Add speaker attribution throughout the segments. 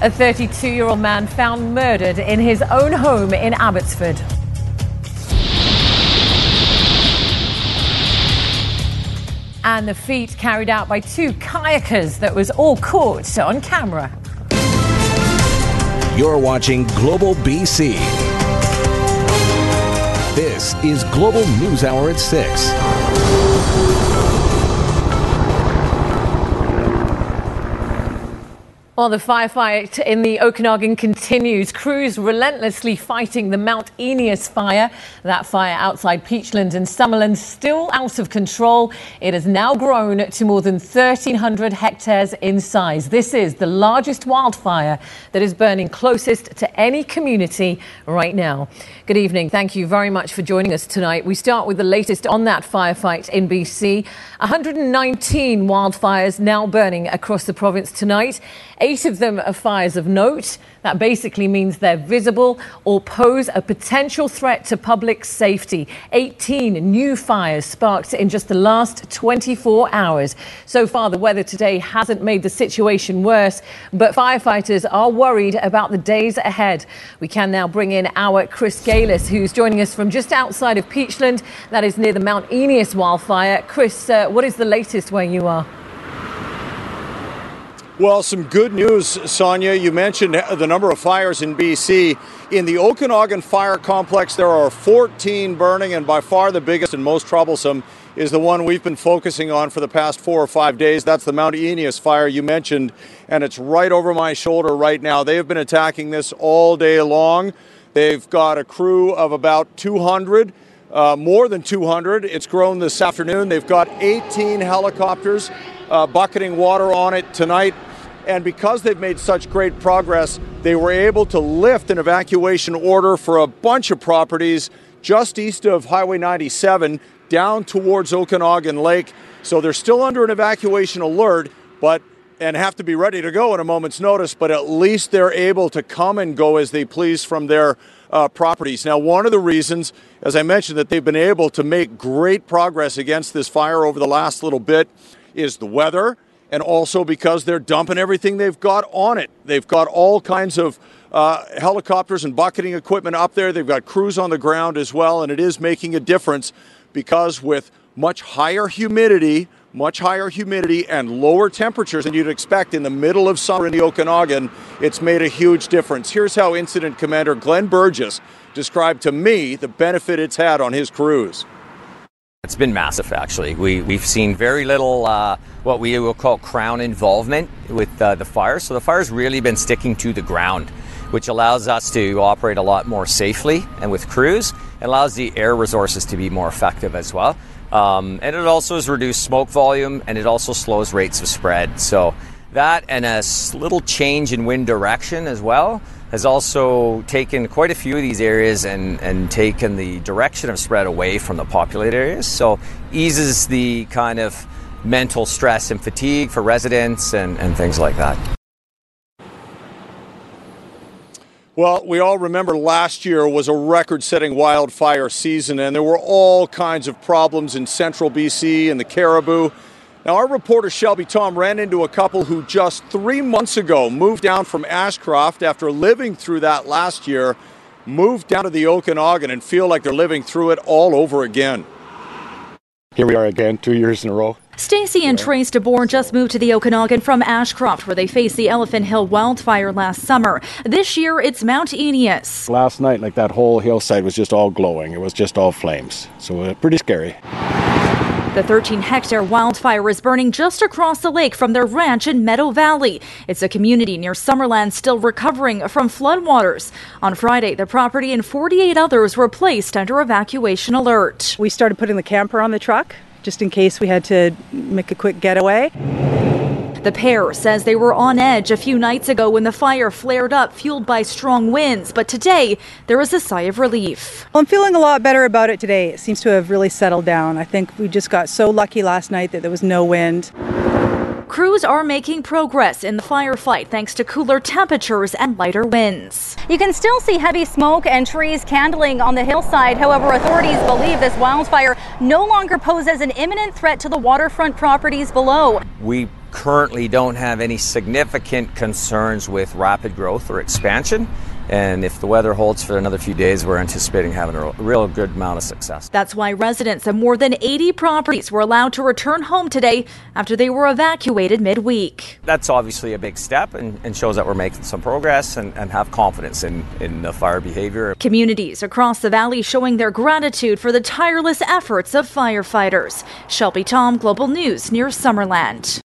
Speaker 1: A 32 year old man found murdered in his own home in Abbotsford. And the feat carried out by two kayakers that was all caught on camera.
Speaker 2: You're watching Global BC. This is Global News Hour at 6.
Speaker 1: While the firefight in the Okanagan continues, crews relentlessly fighting the Mount Eneas fire. That fire outside Peachland and Summerland still out of control. It has now grown to more than 1,300 hectares in size. This is the largest wildfire that is burning closest to any community right now. Good evening. Thank you very much for joining us tonight. We start with the latest on that firefight in BC. 119 wildfires now burning across the province tonight. Eight of them are fires of note. That basically means they're visible or pose a potential threat to public safety. 18 new fires sparked in just the last 24 hours. So far, the weather today hasn't made the situation worse, but firefighters are worried about the days ahead. We can now bring in our Chris Gailus, who's joining us from just outside of Peachland, that is near the Mount Eneas wildfire. Chris, uh, what is the latest where you are?
Speaker 3: Well, some good news, Sonia. You mentioned the number of fires in BC. In the Okanagan Fire Complex, there are 14 burning, and by far the biggest and most troublesome is the one we've been focusing on for the past four or five days. That's the Mount Eneas fire you mentioned, and it's right over my shoulder right now. They have been attacking this all day long. They've got a crew of about 200. Uh, more than 200. It's grown this afternoon. They've got 18 helicopters uh, bucketing water on it tonight. And because they've made such great progress, they were able to lift an evacuation order for a bunch of properties just east of Highway 97 down towards Okanagan Lake. So they're still under an evacuation alert, but and have to be ready to go in a moment's notice, but at least they're able to come and go as they please from their uh, properties. Now, one of the reasons, as I mentioned, that they've been able to make great progress against this fire over the last little bit is the weather, and also because they're dumping everything they've got on it. They've got all kinds of uh, helicopters and bucketing equipment up there. They've got crews on the ground as well, and it is making a difference because with much higher humidity, much higher humidity and lower temperatures than you'd expect in the middle of summer in the Okanagan, it's made a huge difference. Here's how Incident Commander Glenn Burgess described to me the benefit it's had on his crews.
Speaker 4: It's been massive, actually. We, we've seen very little uh, what we will call crown involvement with uh, the fire. So the fire's really been sticking to the ground, which allows us to operate a lot more safely and with crews. It allows the air resources to be more effective as well. Um, and it also has reduced smoke volume and it also slows rates of spread. So that and a little change in wind direction as well has also taken quite a few of these areas and, and taken the direction of spread away from the populated areas. So eases the kind of mental stress and fatigue for residents and, and things like that.
Speaker 3: Well, we all remember last year was a record setting wildfire season, and there were all kinds of problems in central BC and the Cariboo. Now, our reporter Shelby Thom ran into a couple who just three months ago moved down from Ashcroft after living through that last year, moved down to the Okanagan, and feel like they're living through it all over again.
Speaker 5: Here we are again, two years in a row.
Speaker 6: Stacy and Trace DeBoer just moved to the Okanagan from Ashcroft, where they faced the Elephant Hill wildfire last summer. This year, it's Mount Eneas.
Speaker 5: Last night, like that whole hillside was just all glowing. It was just all flames. So uh, pretty scary.
Speaker 6: The 13 hectare wildfire is burning just across the lake from their ranch in Meadow Valley. It's a community near Summerland still recovering from floodwaters. On Friday, the property and 48 others were placed under evacuation alert.
Speaker 7: We started putting the camper on the truck just in case we had to make a quick getaway.
Speaker 6: The pair says they were on edge a few nights ago when the fire flared up, fueled by strong winds. But today, there is a sigh of relief.
Speaker 7: Well, I'm feeling a lot better about it today. It seems to have really settled down. I think we just got so lucky last night that there was no wind.
Speaker 6: Crews are making progress in the firefight thanks to cooler temperatures and lighter winds.
Speaker 8: You can still see heavy smoke and trees candling on the hillside. However, authorities believe this wildfire no longer poses an imminent threat to the waterfront properties below.
Speaker 4: We currently don't have any significant concerns with rapid growth or expansion. And if the weather holds for another few days, we're anticipating having a real good amount of success.
Speaker 6: That's why residents of more than 80 properties were allowed to return home today after they were evacuated midweek.
Speaker 4: That's obviously a big step and, and shows that we're making some progress and, and have confidence in, in the fire behavior.
Speaker 6: Communities across the valley showing their gratitude for the tireless efforts of firefighters. Shelby Thom, Global News, near Summerland.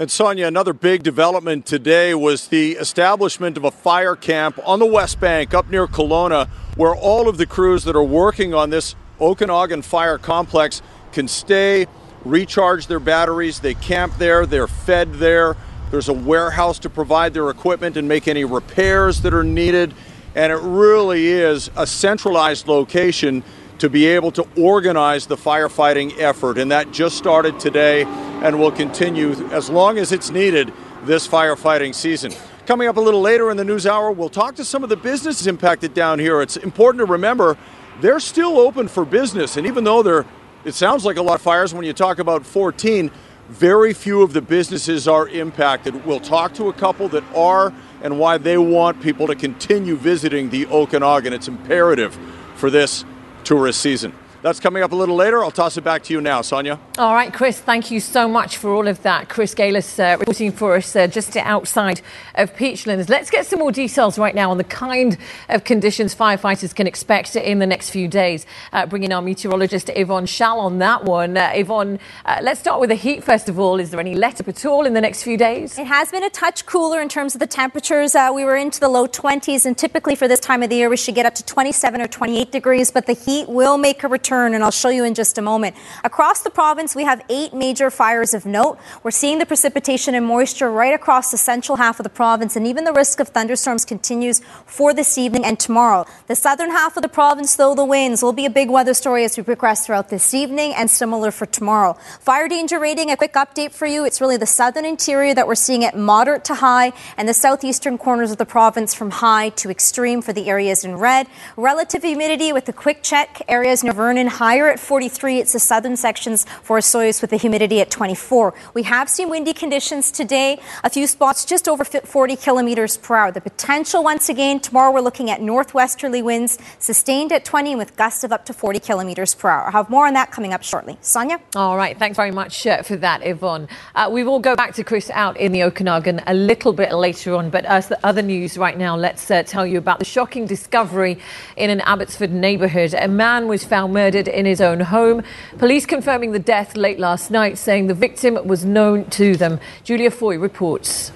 Speaker 3: And Sonia, another big development today was the establishment of a fire camp on the Westbank up near Kelowna, where all of the crews that are working on this Okanagan fire complex can stay, recharge their batteries. They camp there, they're fed there. There's a warehouse to provide their equipment and make any repairs that are needed. And it really is a centralized location to be able to organize the firefighting effort. And that just started today and will continue as long as it's needed this firefighting season. Coming up a little later in the news hour, we'll talk to some of the businesses impacted down here. It's important to remember they're still open for business. And even though they're, it sounds like a lot of fires when you talk about 14, very few of the businesses are impacted. We'll talk to a couple that are and why they want people to continue visiting the Okanagan. It's imperative for this tourist season. That's coming up a little later. I'll toss it back to you now, Sonia.
Speaker 1: All right, Chris, thank you so much for all of that. Chris Gailus uh, reporting for us uh, just outside of Peachlands. Let's get some more details right now on the kind of conditions firefighters can expect in the next few days. Uh, bringing our meteorologist Yvonne Schalle on that one. Uh, Yvonne, uh, let's start with the heat first of all. Is there any let up at all in the next few days?
Speaker 9: It has been a touch cooler in terms of the temperatures. Uh, we were into the low 20s, and typically for this time of the year, we should get up to 27 or 28 degrees, but the heat will make a return and I'll show you in just a moment. Across the province, we have eight major fires of note. We're seeing the precipitation and moisture right across the central half of the province, and even the risk of thunderstorms continues for this evening and tomorrow. The southern half of the province, though, the winds will be a big weather story as we progress throughout this evening and similar for tomorrow. Fire danger rating, a quick update for you. It's really the southern interior that we're seeing at moderate to high, and the southeastern corners of the province from high to extreme for the areas in red. Relative humidity with a quick check, areas near Vernon higher at 43. It's the southern sections for Osoyoos with the humidity at 24. We have seen windy conditions today, a few spots just over 40 kilometers per hour. The potential once again tomorrow we're looking at northwesterly winds sustained at 20 with gusts of up to 40 kilometers per hour. I'll have more on that coming up shortly. Sonia?
Speaker 1: All right. Thanks very much uh, for that, Yvonne. Uh, we will go back to Chris out in the Okanagan a little bit later on, but as the other news right now, let's uh, tell you about the shocking discovery in an Abbotsford neighbourhood. A man was found murdered in his own home. Police confirming the death late last night, saying the victim was known to them. Julia Foy reports.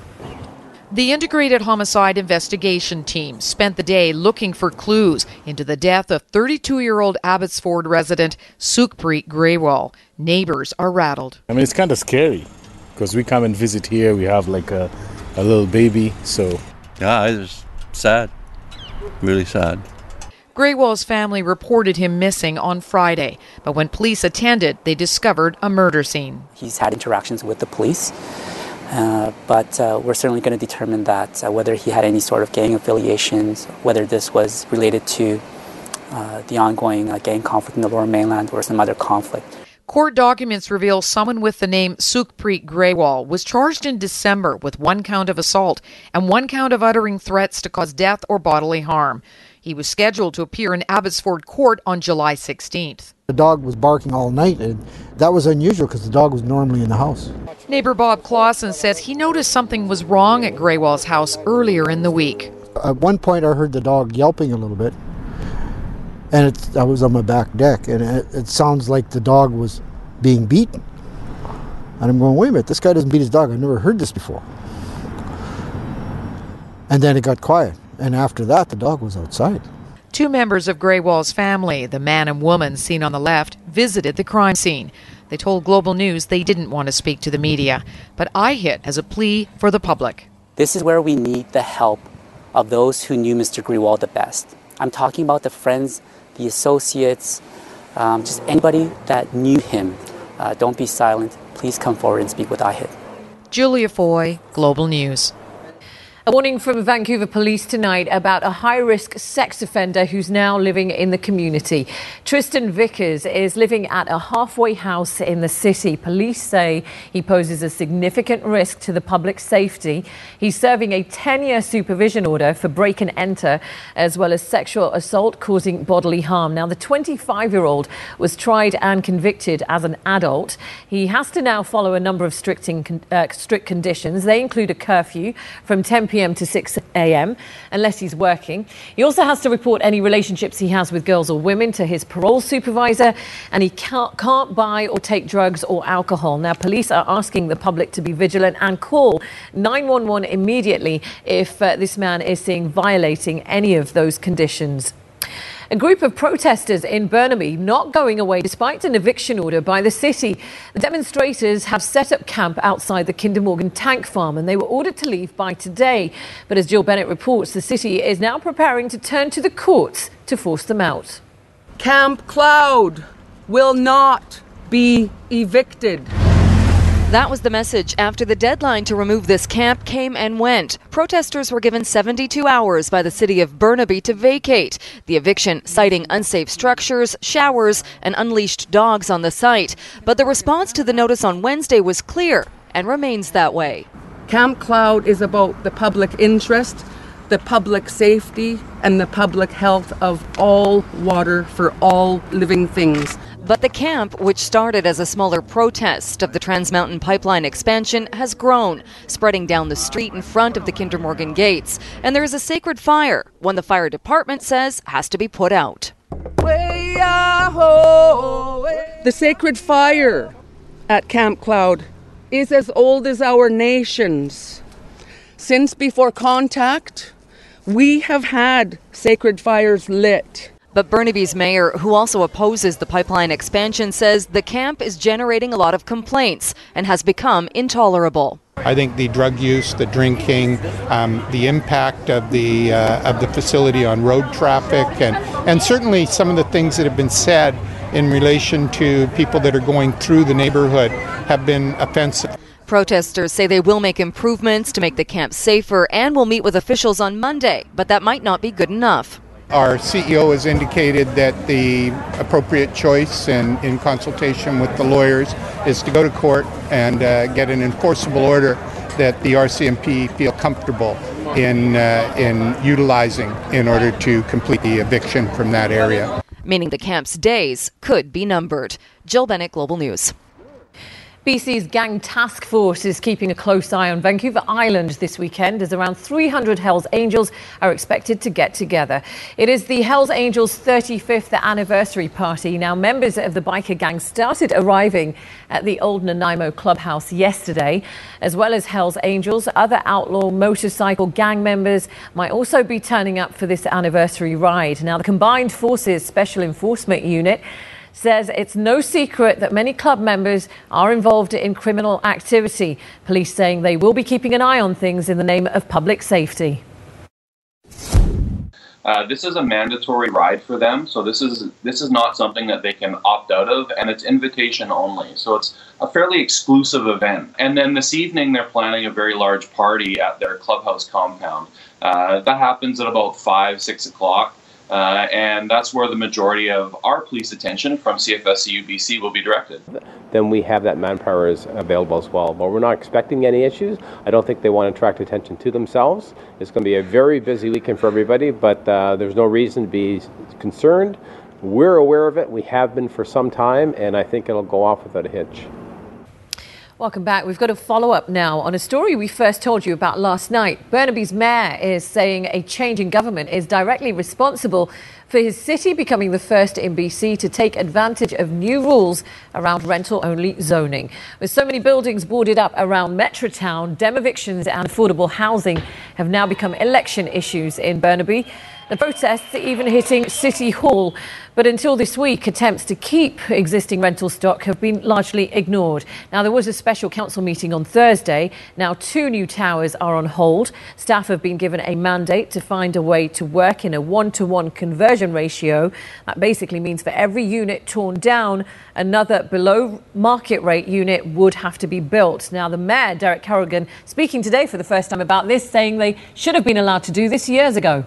Speaker 10: The Integrated Homicide Investigation Team spent the day looking for clues into the death of 32 year old Abbotsford resident Sukhpreet Grewal. Neighbors are rattled.
Speaker 5: I mean, it's kind of scary because we come and visit here. We have like a, a little baby, so.
Speaker 11: Yeah, it's sad. Really sad.
Speaker 10: Grewal's family reported him missing on Friday, but when police attended, they discovered a murder scene.
Speaker 12: He's had interactions with the police, uh, but uh, we're certainly going to determine that uh, whether he had any sort of gang affiliations, whether this was related to uh, the ongoing uh, gang conflict in the lower mainland or some other conflict.
Speaker 10: Court documents reveal someone with the name Sukhpreet Grewal was charged in December with one count of assault and one count of uttering threats to cause death or bodily harm. He was scheduled to appear in Abbotsford court on July 16th.
Speaker 13: The dog was barking all night, and that was unusual because the dog was normally in the house.
Speaker 10: Neighbor Bob Clausen says he noticed something was wrong at Grewal's house earlier in the week.
Speaker 13: At one point, I heard the dog yelping a little bit, and it, I was on my back deck, and it, it sounds like the dog was being beaten. And I'm going, wait a minute, this guy doesn't beat his dog. I've never heard this before. And then it got quiet. And after that, the dog was outside.
Speaker 10: Two members of Grewal's family, the man and woman seen on the left, visited the crime scene. They told Global News they didn't want to speak to the media, but IHIT as a plea for the public.
Speaker 12: This is where we need the help of those who knew Mr. Grewal the best. I'm talking about the friends, the associates, um, just anybody that knew him. Uh, don't be silent. Please come forward and speak with IHIT.
Speaker 10: Julia Foy, Global News.
Speaker 1: A warning from Vancouver police tonight about a high risk sex offender who's now living in the community. Tristan Vickers is living at a halfway house in the city. Police say he poses a significant risk to the public safety. He's serving a 10 year supervision order for break and enter, as well as sexual assault causing bodily harm. Now, the 25 year old was tried and convicted as an adult. He has to now follow a number of strict, uh, strict conditions. They include a curfew from 10 p.m. to 6 a.m. unless he's working. He also has to report any relationships he has with girls or women to his parole supervisor, and he can't, can't buy or take drugs or alcohol. Now, police are asking the public to be vigilant and call 911 immediately if uh, this man is seen violating any of those conditions. A group of protesters in Burnaby not going away despite an eviction order by the city. The demonstrators have set up camp outside the Kinder Morgan tank farm and they were ordered to leave by today. But as Jill Bennett reports, the city is now preparing to turn to the courts to force them out.
Speaker 14: Camp Cloud will not be evicted.
Speaker 15: That was the message after the deadline to remove this camp came and went. Protesters were given 72 hours by the city of Burnaby to vacate. The eviction citing unsafe structures, showers, and unleashed dogs on the site. But the response to the notice on Wednesday was clear and remains that way.
Speaker 14: Camp Cloud is about the public interest, the public safety, and the public health of all water for all living things.
Speaker 15: But the camp, which started as a smaller protest of the Trans Mountain Pipeline expansion, has grown, spreading down the street in front of the Kinder Morgan gates. And there is a sacred fire, one the fire department says has to be put out.
Speaker 14: The sacred fire at Camp Cloud is as old as our nations. Since before contact, we have had sacred fires lit.
Speaker 15: But Burnaby's mayor, who also opposes the pipeline expansion, says the camp is generating a lot of complaints and has become intolerable.
Speaker 16: I think the drug use, the drinking, um, the impact of the uh, of the facility on road traffic, and and certainly some of the things that have been said in relation to people that are going through the neighborhood have been offensive.
Speaker 15: Protesters say they will make improvements to make the camp safer and will meet with officials on Monday, but that might not be good enough.
Speaker 16: Our CEO has indicated that the appropriate choice and in consultation with the lawyers is to go to court and uh, get an enforceable order that the RCMP feel comfortable in, uh, in utilizing in order to complete the eviction from that area.
Speaker 15: Meaning the camp's days could be numbered. Jill Bennett, Global News.
Speaker 1: BC's Gang Task Force is keeping a close eye on Vancouver Island this weekend as around 300 Hells Angels are expected to get together. It is the Hells Angels 35th anniversary party. Now, members of the biker gang started arriving at the Old Nanaimo Clubhouse yesterday. As well as Hells Angels, other outlaw motorcycle gang members might also be turning up for this anniversary ride. Now, the Combined Forces Special Enforcement Unit says it's no secret that many club members are involved in criminal activity. Police saying they will be keeping an eye on things in the name of public safety.
Speaker 17: Uh, this is a mandatory ride for them, so this is this is not something that they can opt out of, and it's invitation only. So it's a fairly exclusive event. And then this evening, they're planning a very large party at their clubhouse compound. Uh, that happens at about five, six o'clock. Uh, and that's where the majority of our police attention from CFSEU BC will be directed.
Speaker 18: Then we have that manpower is available as well. But we're not expecting any issues. I don't think they want to attract attention to themselves. It's going to be a very busy weekend for everybody, but uh, there's no reason to be concerned. We're aware of it. We have been for some time, and I think it'll go off without a hitch.
Speaker 1: Welcome back. We've got a follow up now on a story we first told you about last night. Burnaby's mayor is saying a change in government is directly responsible for his city becoming the first in BC to take advantage of new rules around rental only zoning. With so many buildings boarded up around Metrotown, demovictions and affordable housing have now become election issues in Burnaby. The protests are even hitting City Hall. But until this week, attempts to keep existing rental stock have been largely ignored. Now, there was a special council meeting on Thursday. Now, two new towers are on hold. Staff have been given a mandate to find a way to work in a one to one conversion ratio. That basically means for every unit torn down, another below market rate unit would have to be built. Now, the mayor, Derek Corrigan, speaking today for the first time about this, saying they should have been allowed to do this years ago.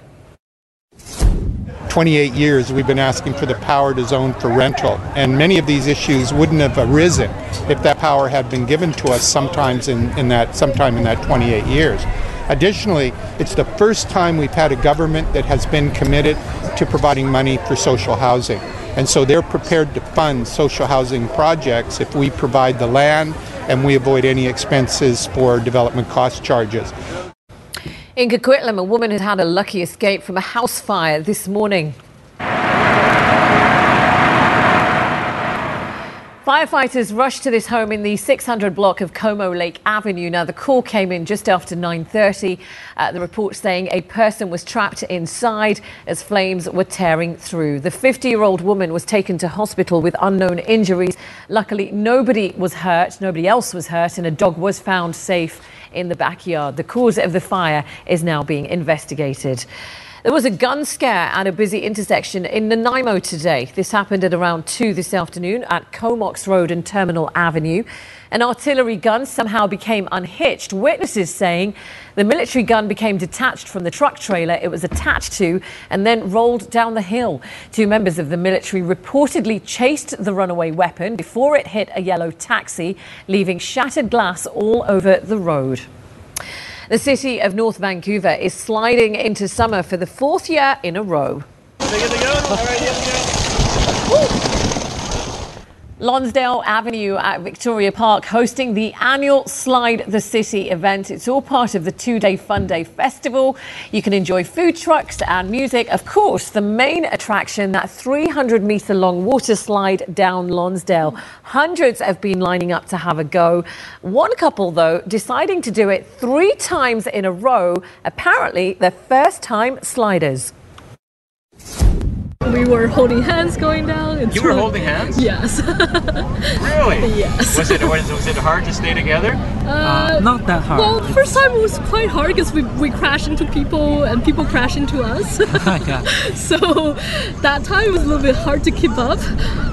Speaker 16: 28 years we've been asking for the power to zone for rental, and many of these issues wouldn't have arisen if that power had been given to us sometimes in, in that sometime in that 28 years. Additionally, it's the first time we've had a government that has been committed to providing money for social housing. And so they're prepared to fund social housing projects if we provide the land and we avoid any expenses for development cost charges.
Speaker 1: In Coquitlam, a woman has had a lucky escape from a house fire this morning. Firefighters rushed to this home in the 600 block of Como Lake Avenue. Now, the call came in just after 9:30. Uh, the report saying a person was trapped inside as flames were tearing through. The 50-year-old woman was taken to hospital with unknown injuries. Luckily, nobody was hurt. Nobody else was hurt, and a dog was found safe in the backyard. The cause of the fire is now being investigated. There was a gun scare at a busy intersection in Nanaimo today. This happened at around 2 this afternoon at Comox Road and Terminal Avenue. An artillery gun somehow became unhitched. Witnesses saying the military gun became detached from the truck trailer it was attached to and then rolled down the hill. Two members of the military reportedly chased the runaway weapon before it hit a yellow taxi, leaving shattered glass all over the road. The city of North Vancouver is sliding into summer for the fourth year in a row. Lonsdale Avenue at Victoria Park hosting the annual Slide the City event. It's all part of the two day Fun Day Festival. You can enjoy food trucks and music. Of course, the main attraction, that 300 metre long water slide down Lonsdale. Hundreds have been lining up to have a go. One couple, though, deciding to do it three times in a row. Apparently, their first time sliders.
Speaker 19: We were holding hands going down. It's
Speaker 20: You were
Speaker 19: really-
Speaker 20: holding hands?
Speaker 19: Yes.
Speaker 20: Really?
Speaker 19: Yes.
Speaker 20: Was it was, was it hard to stay together?
Speaker 19: Uh,
Speaker 20: not that hard.
Speaker 19: Well, first time it was quite hard because we, we crashed into people and people crashed into us. so that time was a little bit hard to keep up.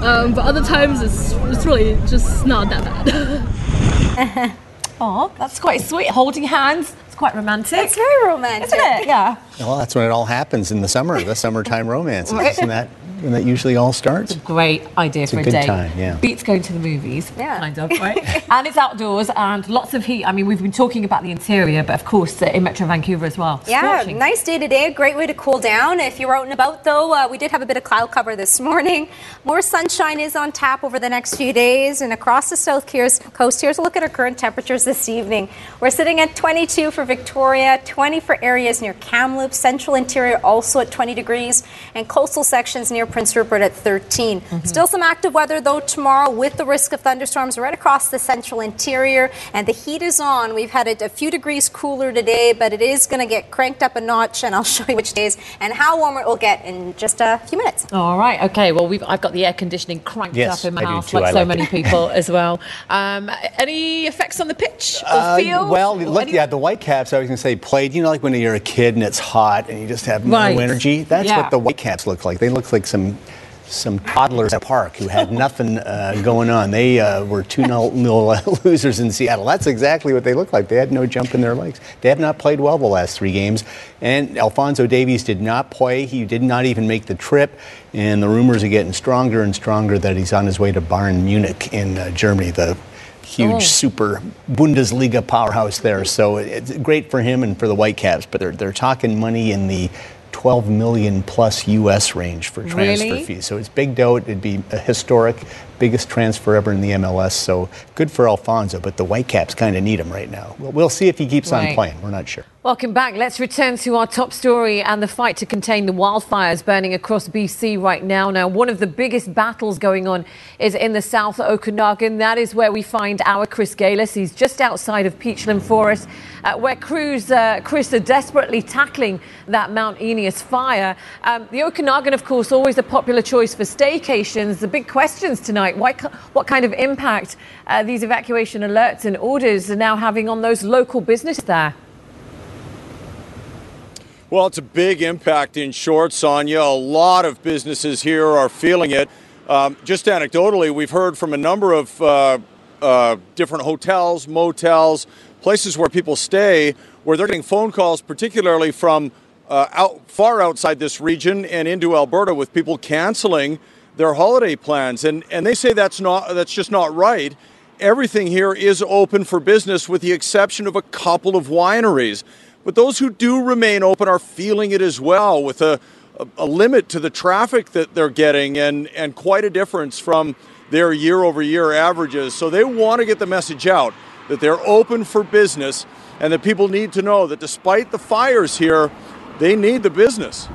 Speaker 19: Um, but other times it's, it's really just not that bad.
Speaker 1: Oh, that's quite sweet. Holding hands. It's quite romantic.
Speaker 9: It's very romantic.
Speaker 1: Isn't it? Yeah.
Speaker 21: Well, that's when it all happens in the summer, the summertime romance.
Speaker 1: Right.
Speaker 21: Isn't that when that usually all starts?
Speaker 1: Great idea
Speaker 21: It's
Speaker 1: for
Speaker 21: a
Speaker 1: a
Speaker 21: good
Speaker 1: day.
Speaker 21: time, yeah.
Speaker 1: Beats going to the movies.
Speaker 9: Yeah.
Speaker 1: Kind of, right? and it's outdoors and lots of heat. I mean, we've been talking about the interior, but of course, uh, in Metro Vancouver as well.
Speaker 9: Yeah,
Speaker 1: Scorching.
Speaker 9: nice day today. A great way to cool down. If you're out and about, though, uh, we did have a bit of cloud cover this morning. More sunshine is on tap over the next few days. And across the south coast, here's a look at our current temperatures this evening. We're sitting at 22 for Victoria, 20 for areas near Kamloops, central interior also at 20 degrees, and coastal sections near Prince Rupert at 13. Still some active weather, though, tomorrow with the risk of thunderstorms right across the central interior. And the heat is on. We've had it a few degrees cooler today, but it is going to get cranked up a notch, and I'll show you which days and how warm it will get in just a few minutes.
Speaker 1: All right. Okay. Well, we've I've got the air conditioning cranked
Speaker 21: Yes,
Speaker 1: up in my
Speaker 21: I do
Speaker 1: house,
Speaker 21: too.
Speaker 1: like
Speaker 21: I
Speaker 1: so
Speaker 21: like
Speaker 1: many
Speaker 21: it.
Speaker 1: people as well. Um, any effects on the pitch or
Speaker 21: Uh,
Speaker 1: feel?
Speaker 21: well, look,
Speaker 1: any-
Speaker 21: yeah, the Whitecaps, I was going to say, played, you know, like when you're a kid and it's hot and you just have no energy? That's
Speaker 1: Yeah.
Speaker 21: what the Whitecaps look like. They look like some some toddlers at a park who had nothing uh, going on. They uh, were 2 0 losers in Seattle. That's exactly what they look like. They had no jump in their legs. They have not played well the last three games. And Alphonso Davies did not play. He did not even make the trip. And the rumors are getting stronger and stronger that he's on his way to Bayern Munich in uh, Germany, the huge
Speaker 1: Oh.
Speaker 21: super Bundesliga powerhouse there. So it's great for him and for the Whitecaps, but they're, they're talking money in the 12 million plus US range for transfer
Speaker 1: Really?
Speaker 21: fees. So it's big dough. It'd be a historic biggest transfer ever in the MLS. So good for Alphonso, but the Whitecaps kind of need him right now. We'll, we'll see if he keeps
Speaker 1: Right.
Speaker 21: on playing. We're not sure.
Speaker 1: Welcome back. Let's return to our top story and the fight to contain the wildfires burning across BC right now. Now, one of the biggest battles going on is in the South Okanagan. That is where we find our Chris Gailus. He's just outside of Peachland Forest, uh, where crews, uh, Chris, are desperately tackling that Mount Eneas fire. Um, the Okanagan, of course, always a popular choice for staycations. The big questions tonight: why, what kind of impact uh, these evacuation alerts and orders are now having on those local business there?
Speaker 3: Well, it's a big impact in short, Sonia. A lot of businesses here are feeling it. Um, just anecdotally, we've heard from a number of uh, uh, different hotels, motels, places where people stay, where they're getting phone calls, particularly from uh, out, far outside this region and into Alberta, with people canceling their holiday plans, and and they say that's not that's just not right. Everything here is open for business, with the exception of a couple of wineries. But those who do remain open are feeling it as well, with a, a, a limit to the traffic that they're getting, and and quite a difference from their year-over-year averages. So they want to get the message out that they're open for business, and that people need to know that despite the fires here, they need the business.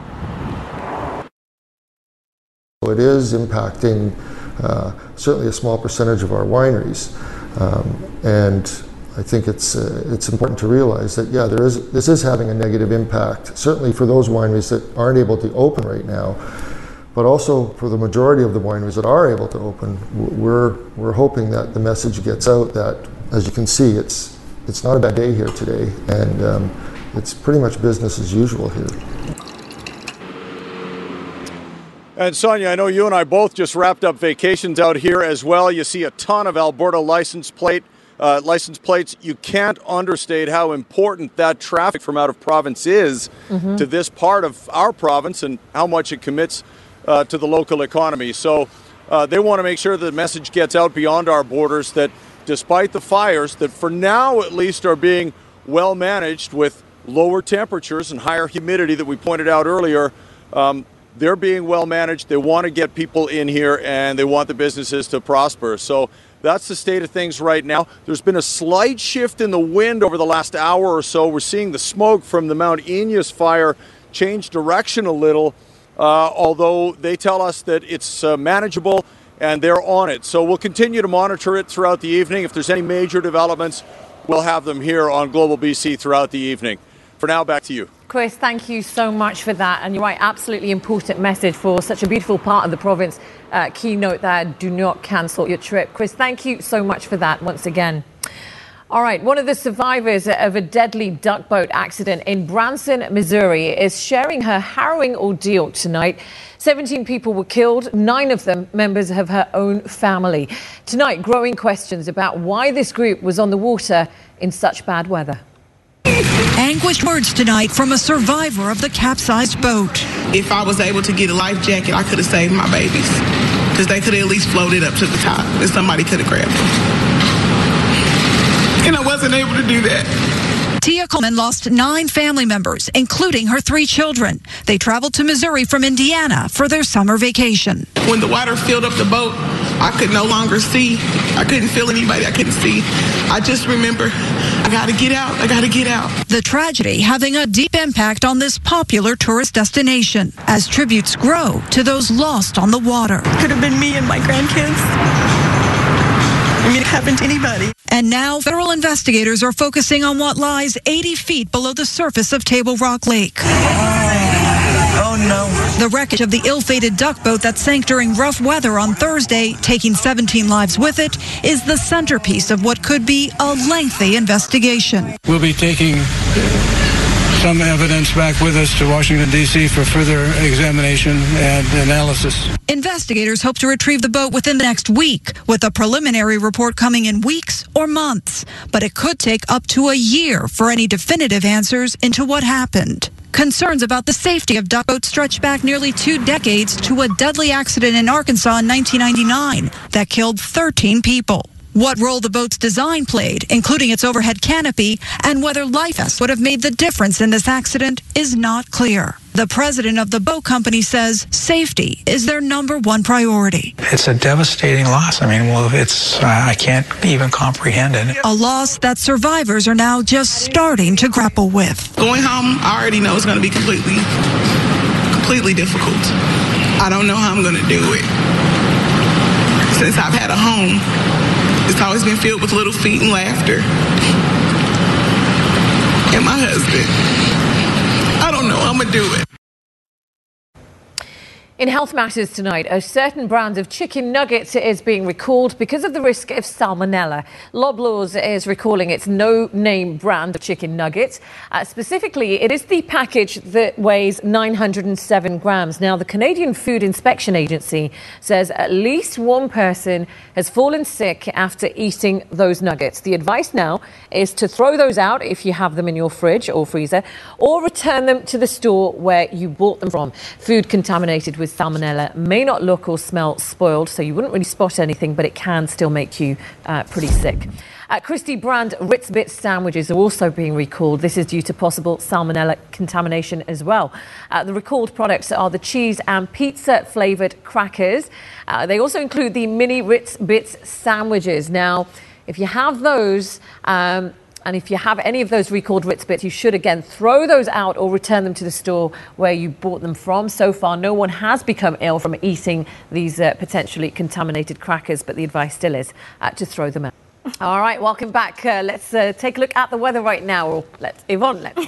Speaker 22: It is impacting uh, certainly a small percentage of our wineries, um, and I think it's uh, it's important to realize that yeah, there is this is having a negative impact. Certainly for those wineries that aren't able to open right now, but also for the majority of the wineries that are able to open, we're we're hoping that the message gets out that as you can see, it's it's not a bad day here today, and um, it's pretty much business as usual here.
Speaker 3: And Sonia, I know you and I both just wrapped up vacations out here as well. You see a ton of Alberta license plate uh, license plates. You can't understate how important that traffic from out of province is
Speaker 23: Mhm.
Speaker 3: to this part of our province and how much it commits uh, to the local economy. So uh, they want to make sure the message gets out beyond our borders that despite the fires, that for now at least are being well managed with lower temperatures and higher humidity that we pointed out earlier. Um, they're being well managed. They want to get people in here and they want the businesses to prosper. So that's the state of things right now. There's been a slight shift in the wind over the last hour or so. We're seeing the smoke from the Mount Eneas fire change direction a little, uh, although they tell us that it's uh, manageable and they're on it. So we'll continue to monitor it throughout the evening. If there's any major developments, we'll have them here on Global BC throughout the evening. For now, back to you.
Speaker 1: Chris, thank you so much for that. And you're right, absolutely important message for such a beautiful part of the province. Uh, keynote there do not cancel your trip. Chris, thank you so much for that once again. All right, one of the survivors of a deadly duck boat accident in Branson, Missouri, is sharing her harrowing ordeal tonight. 17 people were killed, nine of them members of her own family. Tonight, growing questions about why this group was on the water in such bad weather.
Speaker 23: Anguished words tonight from a survivor of the capsized boat.
Speaker 24: If I was able to get a life jacket, I could have saved my babies. Because they could have at least floated up to the top and somebody could have grabbed them. And I wasn't able to do that.
Speaker 23: Tia Coleman lost nine family members, including her three children. They traveled to Missouri from Indiana for their summer vacation.
Speaker 24: When the water filled up the boat, I could no longer see. I couldn't feel anybody. I couldn't see. I just remember, I got to get out. I got to get out.
Speaker 23: The tragedy having a deep impact on this popular tourist destination as tributes grow to those lost on the water.
Speaker 25: Could have been me and my grandkids. I mean, it happened to anybody.
Speaker 23: And now federal investigators are focusing on what lies 80 feet below the surface of Table Rock Lake.
Speaker 25: Oh, oh no.
Speaker 23: The wreckage of the ill-fated duck boat that sank during rough weather on Thursday, taking 17 lives with it, is the centerpiece of what could be a lengthy investigation.
Speaker 26: We'll be taking some evidence back with us to Washington, D.C. for further examination and analysis.
Speaker 23: Investigators hope to retrieve the boat within the next week, with a preliminary report coming in weeks or months. But it could take up to a year for any definitive answers into what happened. Concerns about the safety of duck boats stretch back nearly two decades to a deadly accident in Arkansas in 1999 that killed 13 people. What role the boat's design played, including its overhead canopy, and whether life vests would have made the difference in this accident is not clear. The president of the boat company says safety is their number one priority.
Speaker 26: It's a devastating loss. I mean, well, it's, uh, I can't even comprehend it.
Speaker 23: A loss that survivors are now just starting to grapple with.
Speaker 24: Going home, I already know it's going to be completely, completely difficult. I don't know how I'm going to do it. Since I've had a home, it's always been filled with little feet and laughter. And my husband, I don't know I'm going to do it.
Speaker 1: In Health Matters tonight, a certain brand of chicken nuggets is being recalled because of the risk of salmonella. Loblaws is recalling its no-name brand of chicken nuggets. Uh, specifically, it is the package that weighs 907 grams. Now, the Canadian Food Inspection Agency says at least one person has fallen sick after eating those nuggets. The advice now is to throw those out if you have them in your fridge or freezer, or return them to the store where you bought them from. Food contaminated with salmonella may not look or smell spoiled, so you wouldn't really spot anything, but it can still make you uh, pretty sick. Uh, brand Ritz Bits sandwiches are also being recalled. This is due to possible salmonella contamination as well. Uh, the recalled products are the cheese and pizza flavoured crackers. Uh, they also include the mini Ritz Bits sandwiches. Now, if you have those, um, and if you have any of those recalled Ritz bits, you should again throw those out or return them to the store where you bought them from. So far, no one has become ill from eating these uh, potentially contaminated crackers, but the advice still is uh, to throw them out. All right, welcome back. Uh, let's uh, take a look at the weather right now. Or let's, Yvonne, let's.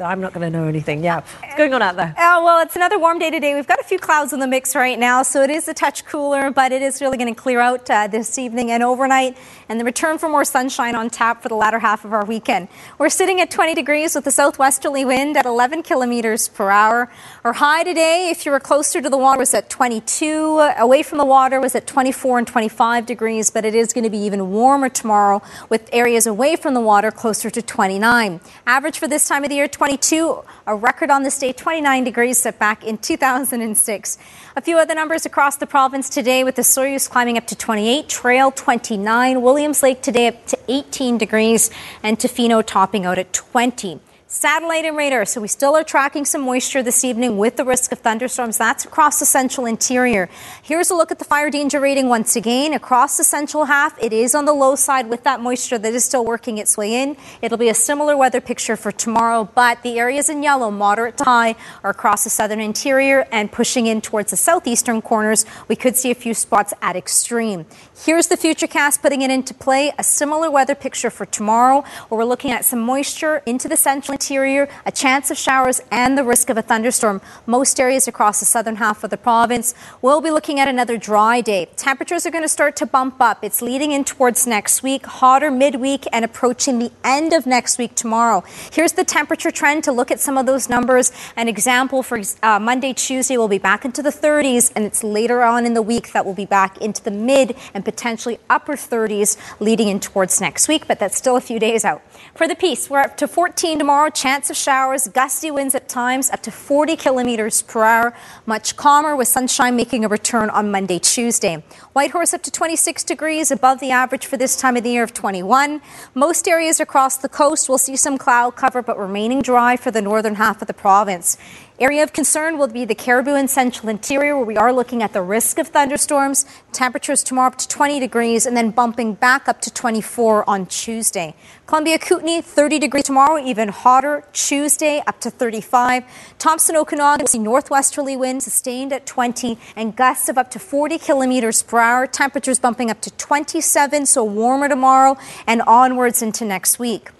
Speaker 1: I'm not going to know anything. Yeah, what's going on out there?
Speaker 9: Oh, well, it's another warm day today. We've got a few clouds in the mix right now, so it is a touch cooler, but it is really going to clear out uh, this evening and overnight, and the return for more sunshine on tap for the latter half of our weekend. We're sitting at 20 degrees with a southwesterly wind at 11 kilometers per hour. Our high today, if you were closer to the water, was at 22. Away from the water was at 24 and 25 degrees, but it is going to be even warmer tomorrow with areas away from the water closer to 29. Average for this time of the year, 22. A record on this day, 29 degrees set back in 2006. A few other numbers across the province today with Osoyoos climbing up to 28, Trail 29, Williams Lake today up to 18 degrees, and Tofino topping out at 20. Satellite and radar. So we still are tracking some moisture this evening with the risk of thunderstorms. That's across the central interior. Here's a look at the fire danger rating once again. Across the central half, it is on the low side with that moisture that is still working its way in. It'll be a similar weather picture for tomorrow, but the areas in yellow, moderate to high, are across the southern interior and pushing in towards the southeastern corners. We could see a few spots at extreme. Here's the futurecast putting it into play. A similar weather picture for tomorrow, where we're looking at some moisture into the central interior, a chance of showers, and the risk of a thunderstorm. Most areas across the southern half of the province will be looking at another dry day. Temperatures are going to start to bump up. It's leading in towards next week, hotter midweek, and approaching the end of next week tomorrow. Here's the temperature trend to look at some of those numbers. An example for uh, Monday, Tuesday, we'll be back into the 30s, and it's later on in the week that we'll be back into the mid and potentially upper 30s leading in towards next week, but that's still a few days out. For the Peace, we're up to 14 tomorrow, chance of showers, gusty winds at times up to 40 kilometers per hour. Much calmer with sunshine making a return on Monday, Tuesday. Whitehorse up to 26 degrees above the average for this time of the year of 21. Most areas across the coast will see some cloud cover, but remaining dry for the northern half of the province. Area of concern will be the Cariboo and Central Interior, where we are looking at the risk of thunderstorms. Temperatures tomorrow up to 20 degrees and then bumping back up to 24 on Tuesday. Columbia Kootenay, 30 degrees tomorrow, even hotter. Tuesday, up to 35. Thompson Okanagan will see northwesterly winds sustained at 20 and gusts of up to 40 kilometers per hour. Temperatures bumping up to 27, so warmer tomorrow and onwards into next week.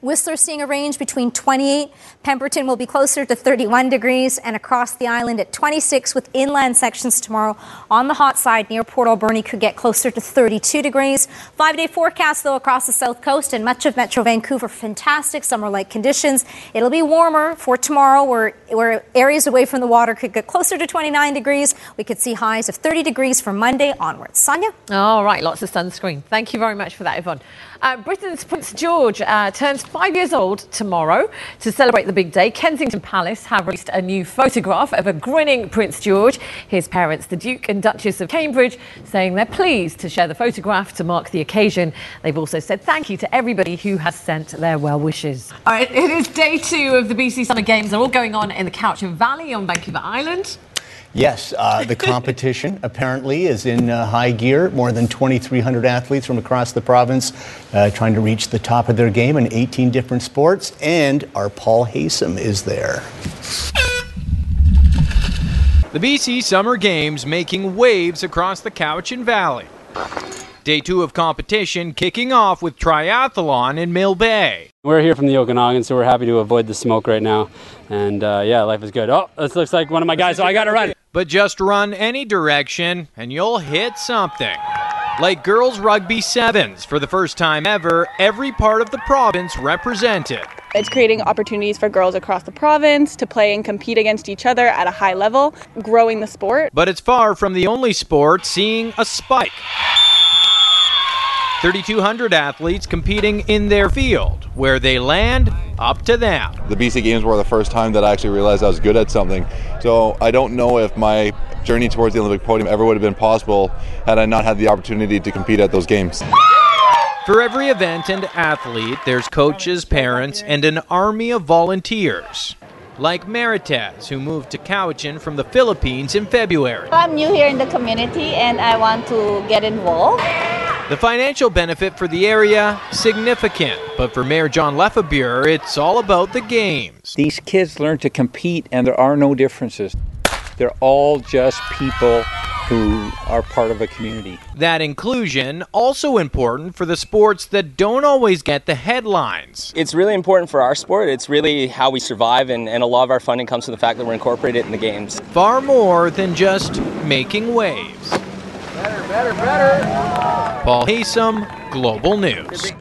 Speaker 9: Whistler seeing a range between 28. Pemberton will be closer to 31 degrees and across the island at 26 with inland sections tomorrow. On the hot side near Port Alberni could get closer to 32 degrees. Five day forecast though across the south coast and much of Metro Vancouver. Fantastic summer like conditions. It'll be warmer for tomorrow where, where areas away from the water could get closer to 29 degrees. We could see highs of 30 degrees from Monday onwards. Sonia?
Speaker 1: All right, lots of sunscreen. Thank you very much for that, Yvonne. Uh, Britain's Prince George uh, turns five years old tomorrow. To celebrate the big day, Kensington Palace have released a new photograph of a grinning Prince George. His parents, the Duke and Duchess of Cambridge, saying they're pleased to share the photograph to mark the occasion. They've also said thank you to everybody who has sent their well wishes. All right, it is day two of the BC Summer Games. They're all going on in the Cowichan Valley on Vancouver Island.
Speaker 21: Yes, uh, the competition apparently is in uh, high gear. More than 2,300 athletes from across the province uh, trying to reach the top of their game in 18 different sports. And our Paul Haysom is there.
Speaker 27: The BC Summer Games making waves across the Cowichan Valley. Day two of competition kicking off with triathlon in Mill Bay.
Speaker 28: We're here from the Okanagan, so we're happy to avoid the smoke right now. And uh, yeah, life is good. Oh, this looks like one of my guys, so I got to run.
Speaker 27: But just run any direction and you'll hit something. Like girls rugby sevens, for the first time ever, every part of the province represented.
Speaker 29: It's creating opportunities for girls across the province to play and compete against each other at a high level, growing the sport.
Speaker 27: But it's far from the only sport seeing a spike. 3,200 athletes competing in their field. Where they land, up to them.
Speaker 30: The BC Games were the first time that I actually realized I was good at something. So I don't know if my journey towards the Olympic podium ever would have been possible had I not had the opportunity to compete at those games.
Speaker 27: For every event and athlete, there's coaches, parents, and an army of volunteers. Like Meritez, who moved to Cowichan from the Philippines in February.
Speaker 31: I'm new here in the community and I want to get involved.
Speaker 27: The financial benefit for the area, significant. But for Mayor John Lefebure, it's all about the games.
Speaker 32: These kids learn to compete and there are no differences. They're all just people who are part of a community.
Speaker 27: That inclusion also important for the sports that don't always get the headlines.
Speaker 33: It's really important for our sport. It's really how we survive, and, and a lot of our funding comes from the fact that we're incorporated in the games.
Speaker 27: Far more than just making waves.
Speaker 32: Better, better, better.
Speaker 27: Paul Haysom, Global News.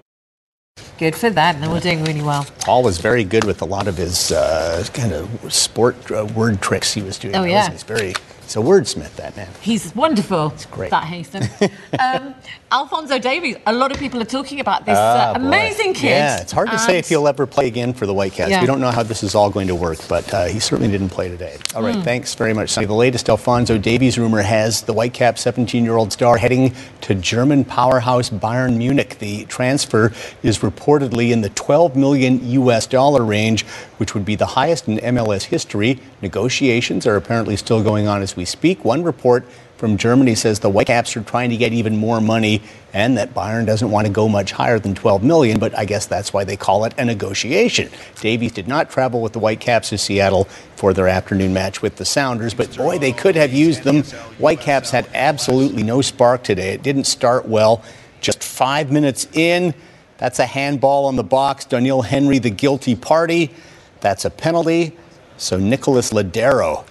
Speaker 1: Good for that, and we're doing really well.
Speaker 21: Paul was very good with a lot of his uh, kind of sport uh, word tricks he was doing.
Speaker 1: Oh, yeah.
Speaker 21: He's very, a wordsmith, that man.
Speaker 1: He's wonderful.
Speaker 21: It's great.
Speaker 1: That Haysom. um, Alphonso Davies. A lot of people are talking about this
Speaker 21: Ah,
Speaker 1: uh,
Speaker 21: boy.
Speaker 1: amazing kid.
Speaker 21: Yeah, it's hard to say if he'll ever play again for the Whitecaps.
Speaker 1: Yeah.
Speaker 21: We don't know how this is all going to work, but uh, he certainly didn't play today. All right,
Speaker 1: Mm.
Speaker 21: thanks very much, Sonny. The latest Alphonso Davies rumor has the Whitecaps 17-year-old star heading to German powerhouse Bayern Munich. The transfer is reportedly in the 12 million US dollar range, which would be the highest in MLS history. Negotiations are apparently still going on as we speak. One report from Germany says the Whitecaps are trying to get even more money and that Bayern doesn't want to go much higher than 12 million, but I guess that's why they call it a negotiation. Davies did not travel with the Whitecaps to Seattle for their afternoon match with the Sounders, but boy, they could have used them. Whitecaps had absolutely no spark today. It didn't start well. Just five minutes in, that's a handball on the box. Daniel Henry, the guilty party. That's a penalty. So Nicholas Lodeiro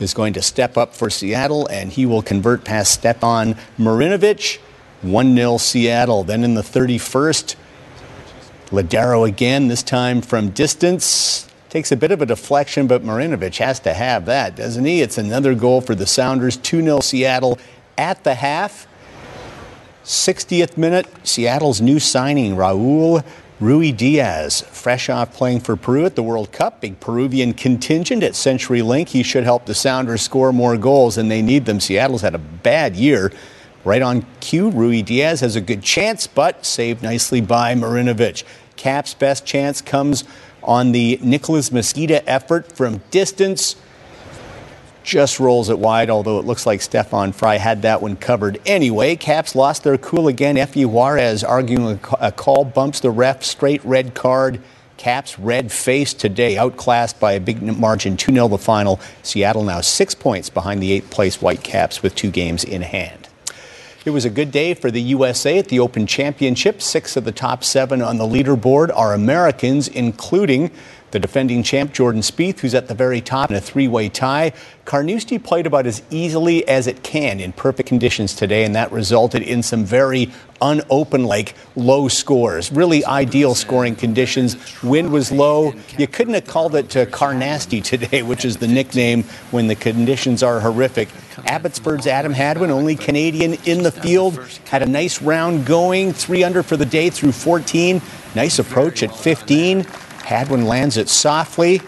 Speaker 21: is going to step up for Seattle, and he will convert past Stefan Marinovic. 1 0 Seattle. Then in the 31st, Lodeiro again, this time from distance. Takes a bit of a deflection, but Marinovic has to have that, doesn't he? It's another goal for the Sounders. 2 0 Seattle at the half. 60th minute, Seattle's new signing, Raul Ruidiaz, fresh off playing for Peru at the World Cup. Big Peruvian contingent at CenturyLink. He should help the Sounders score more goals, and they need them. Seattle's had a bad year. Right on cue, Ruidiaz has a good chance, but saved nicely by Marinovic. Cap's best chance comes on the Nicholas Mezquida effort from distance just rolls it wide, although it looks like Stefan Frei had that one covered anyway. Caps lost their cool again. Effie Juarez arguing a call, bumps the ref, straight red card. Caps red face today, outclassed by a big margin, 2 0 the final. Seattle now six points behind the eighth place Whitecaps with two games in hand. It was a good day for the USA at the Open Championship. Six of the top seven on the leaderboard are Americans, including The defending champ, Jordan Spieth, who's at the very top in a three way tie. Carnoustie played about as easily as it can in perfect conditions today, and that resulted in some very unopen, like low scores. Really ideal scoring conditions. Wind was low. You couldn't have called it uh, Carnasty today, which is the nickname when the conditions are horrific. Abbotsford's Adam Hadwin, only Canadian in the field, had a nice round going, three under for the day through 14. Nice approach at 15. Hadwin lands it softly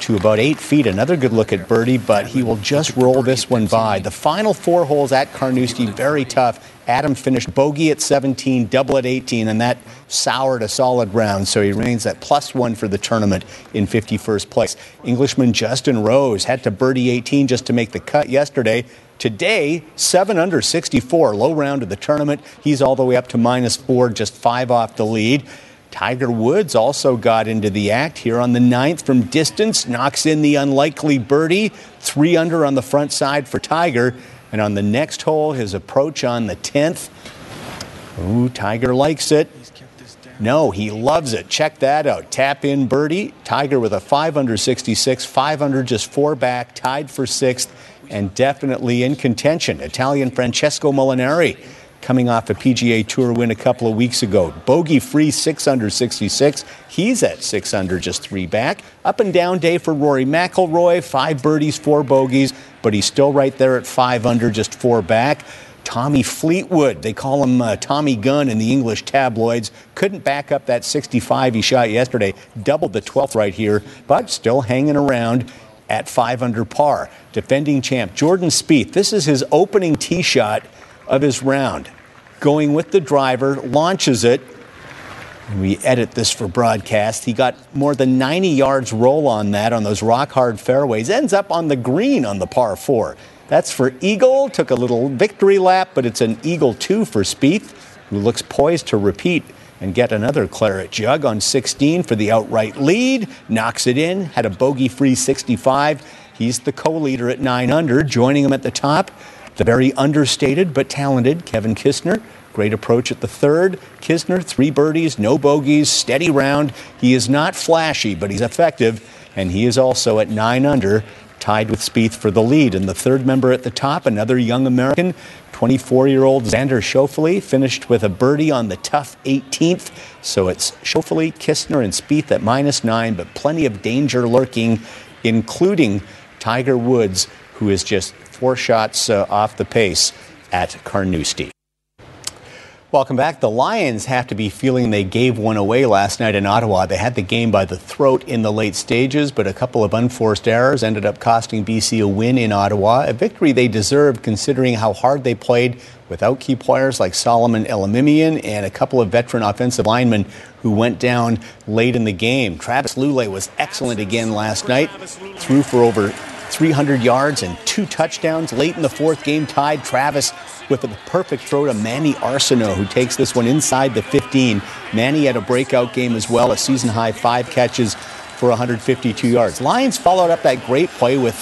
Speaker 21: to about eight feet. Another good look at birdie, but he will just roll this one by. The final four holes at Carnoustie, very tough. Adam finished bogey at 17, double at 18, and that soured a solid round. So he remains at plus one for the tournament in 51st place. Englishman Justin Rose had to birdie 18 just to make the cut yesterday. Today, 7 under 64, low round of the tournament. He's all the way up to minus four, just five off the lead. Tiger Woods also got into the act here on the ninth from distance, knocks in the unlikely birdie, three under on the front side for Tiger. And on the next hole, his approach on the 10th. Ooh, Tiger likes it. No, he loves it. Check that out. Tap in birdie. Tiger with a 5 under 66, 5 under just four back, tied for sixth, and definitely in contention. Italian Francesco Molinari coming off a PGA Tour win a couple of weeks ago. Bogey free, 6 under 66. He's at 6 under, just three back. Up and down day for Rory McIlroy, five birdies, four bogeys, but he's still right there at 5 under, just four back. Tommy Fleetwood, they call him uh, Tommy Gunn in the English tabloids, couldn't back up that 65 he shot yesterday, doubled the 12th right here, but still hanging around at 5 under par. Defending champ Jordan Spieth, this is his opening tee shot of his round. Going with the driver, launches it. We edit this for broadcast. He got more than 90 yards roll on that on those rock hard fairways. Ends up on the green on the par four. That's for Eagle. Took a little victory lap, but it's an Eagle two for Spieth, who looks poised to repeat and get another claret jug on 16 for the outright lead. Knocks it in. Had a bogey free 65. He's the co-leader at 9 under. Joining him at the top, the very understated but talented Kevin Kisner. Great approach at the third. Kisner, three birdies, no bogeys, steady round. He is not flashy, but he's effective, and he is also at 9 under tied with Spieth for the lead. And the third member at the top, another young American, 24 year old Xander Schauffele, finished with a birdie on the tough 18th. So it's Schauffele, Kisner, and Spieth at minus nine, but plenty of danger lurking, including Tiger Woods, who is just four shots uh, off the pace at Carnoustie. Welcome back. The Lions have to be feeling they gave one away last night in Ottawa. They had the game by the throat in the late stages, but a couple of unforced errors ended up costing BC a win in Ottawa. A victory they deserved considering how hard they played without key players like Solomon Elimimian and a couple of veteran offensive linemen who went down late in the game. Travis Lulay was excellent again last night, threw for over 300 yards and two touchdowns late in the fourth game, tied Travis with a perfect throw to Manny Arceneaux, who takes this one inside the 15. Manny had a breakout game as well, a season high five catches for 152 yards. Lions followed up that great play with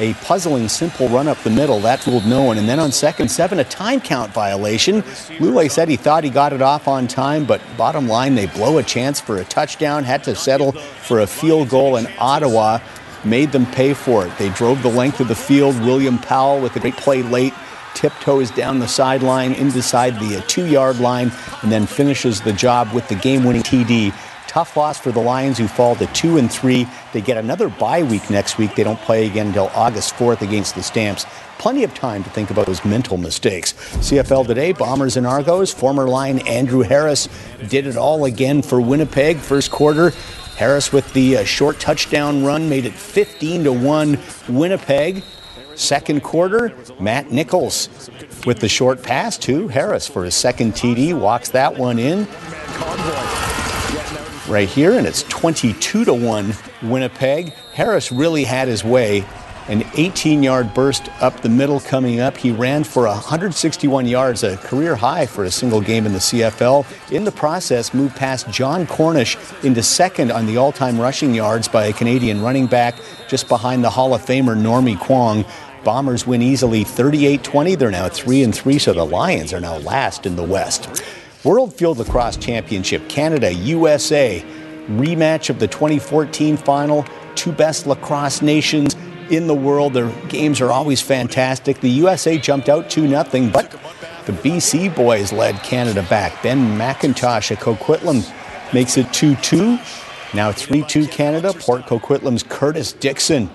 Speaker 21: a puzzling, simple run up the middle. That fooled no one. And then on second seven, a time count violation. Lulay said he thought he got it off on time, but bottom line, they blow a chance for a touchdown, had to settle for a field goal in Ottawa made them pay for it. They drove the length of the field. William Powell with a great play late tiptoes down the sideline inside the uh, two yard line and then finishes the job with the game winning TD. Tough loss for the Lions who fall to 2 and 3. They get another bye week next week. They don't play again until August 4th against the Stamps. Plenty of time to think about those mental mistakes. CFL today, Bombers and Argos. Former line Andrew Harris did it all again for Winnipeg. First quarter, Harris with the uh, short touchdown run made it 15 to 1 Winnipeg. Second quarter, Matt Nichols with the short pass to Harris for his second TD, walks that one in. Right here, and it's 22 to 1 Winnipeg. Harris really had his way. An 18 yard burst up the middle coming up. He ran for 161 yards, a career high for a single game in the CFL. In the process, moved past Jon Cornish into second on the all time rushing yards by a Canadian running back, just behind the Hall of Famer Normie Kwong. Bombers win easily 38 20. They're now 3 and 3, so the Lions are now last in the West. World Field Lacrosse Championship, Canada, USA. rematch of the 2014 final. Two best lacrosse nations in the world. Their games are always fantastic. The USA jumped out 2 0, but the BC boys led Canada back. Ben McIntosh at Coquitlam makes it 2 2. Now 3 2 Canada. Port Coquitlam's Curtis Dixon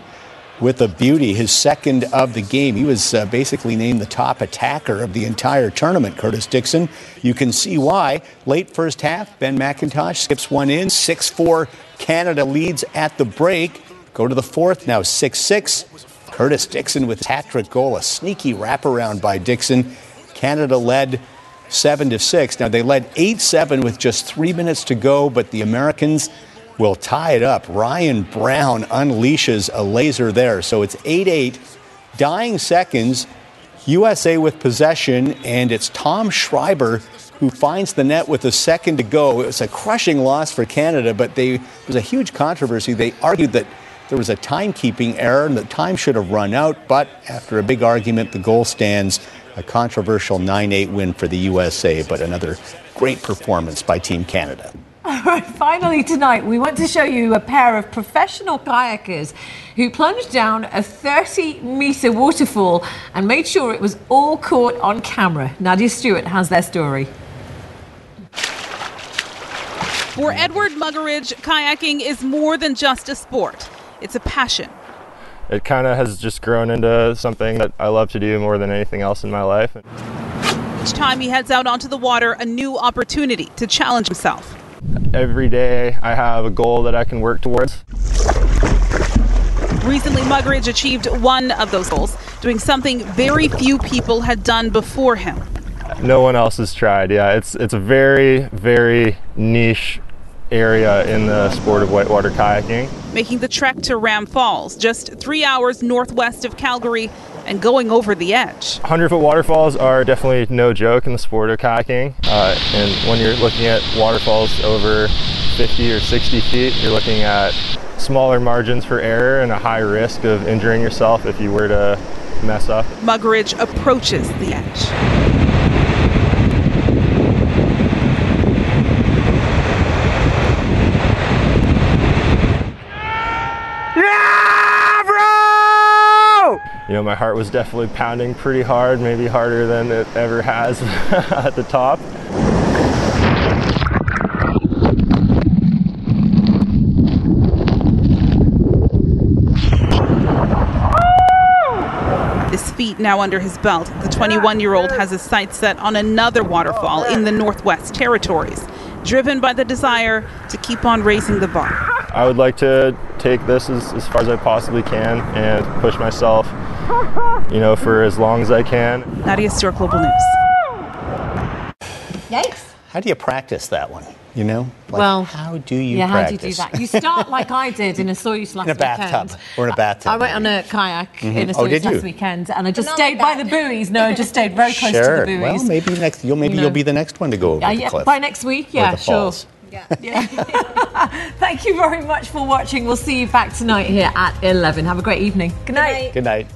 Speaker 21: with a beauty, his second of the game. He was uh, basically named the top attacker of the entire tournament, Curtis Dixon. You can see why. Late first half, Ben McIntosh skips one in. 6 4 Canada leads at the break. Go to the fourth now, 6 6. Curtis Dixon with hat trick goal, a sneaky wraparound by Dixon. Canada led 7 to 6. Now they led 8 7 with just three minutes to go, but the Americans will tie it up. Ryan Brown unleashes a laser there. So it's 8 8. Dying seconds. USA with possession, and it's Tom Schreiber who finds the net with a second to go. It was a crushing loss for Canada, but they, there was a huge controversy. They argued that there was a timekeeping error and the time should have run out, but after a big argument, the goal stands. A controversial 9 8 win for the USA, but another great performance by Team Canada.
Speaker 1: All right, finally tonight, we want to show you a pair of professional kayakers who plunged down a 30 metre waterfall and made sure it was all caught on camera. Nadia Stewart has their story.
Speaker 34: For Edward Muggeridge, kayaking is more than just a sport, it's a passion.
Speaker 35: It kind of has just grown into something that I love to do more than anything else in my life.
Speaker 34: Each time he heads out onto the water, a new opportunity to challenge himself.
Speaker 35: Every day I have a goal that I can work towards.
Speaker 34: Recently, Muggeridge achieved one of those goals, doing something very few people had done before him.
Speaker 35: No one else has tried. Yeah, it's it's a very very niche area in the sport of whitewater kayaking.
Speaker 34: Making the trek to Ram Falls, just three hours northwest of Calgary, and going over the edge.
Speaker 35: 100 foot waterfalls are definitely no joke in the sport of kayaking. Uh, and when you're looking at waterfalls over 50 or 60 feet, you're looking at smaller margins for error and a high risk of injuring yourself if you were to mess up.
Speaker 34: Muggeridge approaches the edge.
Speaker 35: You know, my heart was definitely pounding pretty hard, maybe harder than it ever has at the top.
Speaker 34: His feet now under his belt, the 21 year old has his sights set on another waterfall in the Northwest Territories, driven by the desire to keep on raising the bar.
Speaker 35: I would like to take this as, as far as I possibly can and push myself you know, for as long as I can.
Speaker 34: Nadia Stewart, Global News.
Speaker 9: Yikes.
Speaker 21: How do you practice that one? You know? Like,
Speaker 1: well,
Speaker 21: how do you
Speaker 1: yeah,
Speaker 21: practice?
Speaker 1: how do you do that? You start like I did in a Soyuz last
Speaker 21: in a bathtub
Speaker 1: weekend.
Speaker 21: or in a bathtub.
Speaker 1: I went on a kayak
Speaker 21: Mhm.
Speaker 1: in a
Speaker 21: Oh, did you?
Speaker 1: last weekend, and I just stayed by the buoys. No, I just stayed very close
Speaker 21: sure.
Speaker 1: to the buoys.
Speaker 21: Well, maybe next. You'll maybe
Speaker 1: You
Speaker 21: you'll
Speaker 1: know.
Speaker 21: be the next one to go over
Speaker 1: Yeah,
Speaker 21: the
Speaker 1: yeah,
Speaker 21: cliff.
Speaker 1: by next week,
Speaker 21: Or
Speaker 1: yeah,
Speaker 21: the
Speaker 1: sure.
Speaker 21: falls.
Speaker 1: Yeah. Thank you very much for watching. We'll see you back tonight here at 11. Have a great evening. Good night.
Speaker 21: Good night.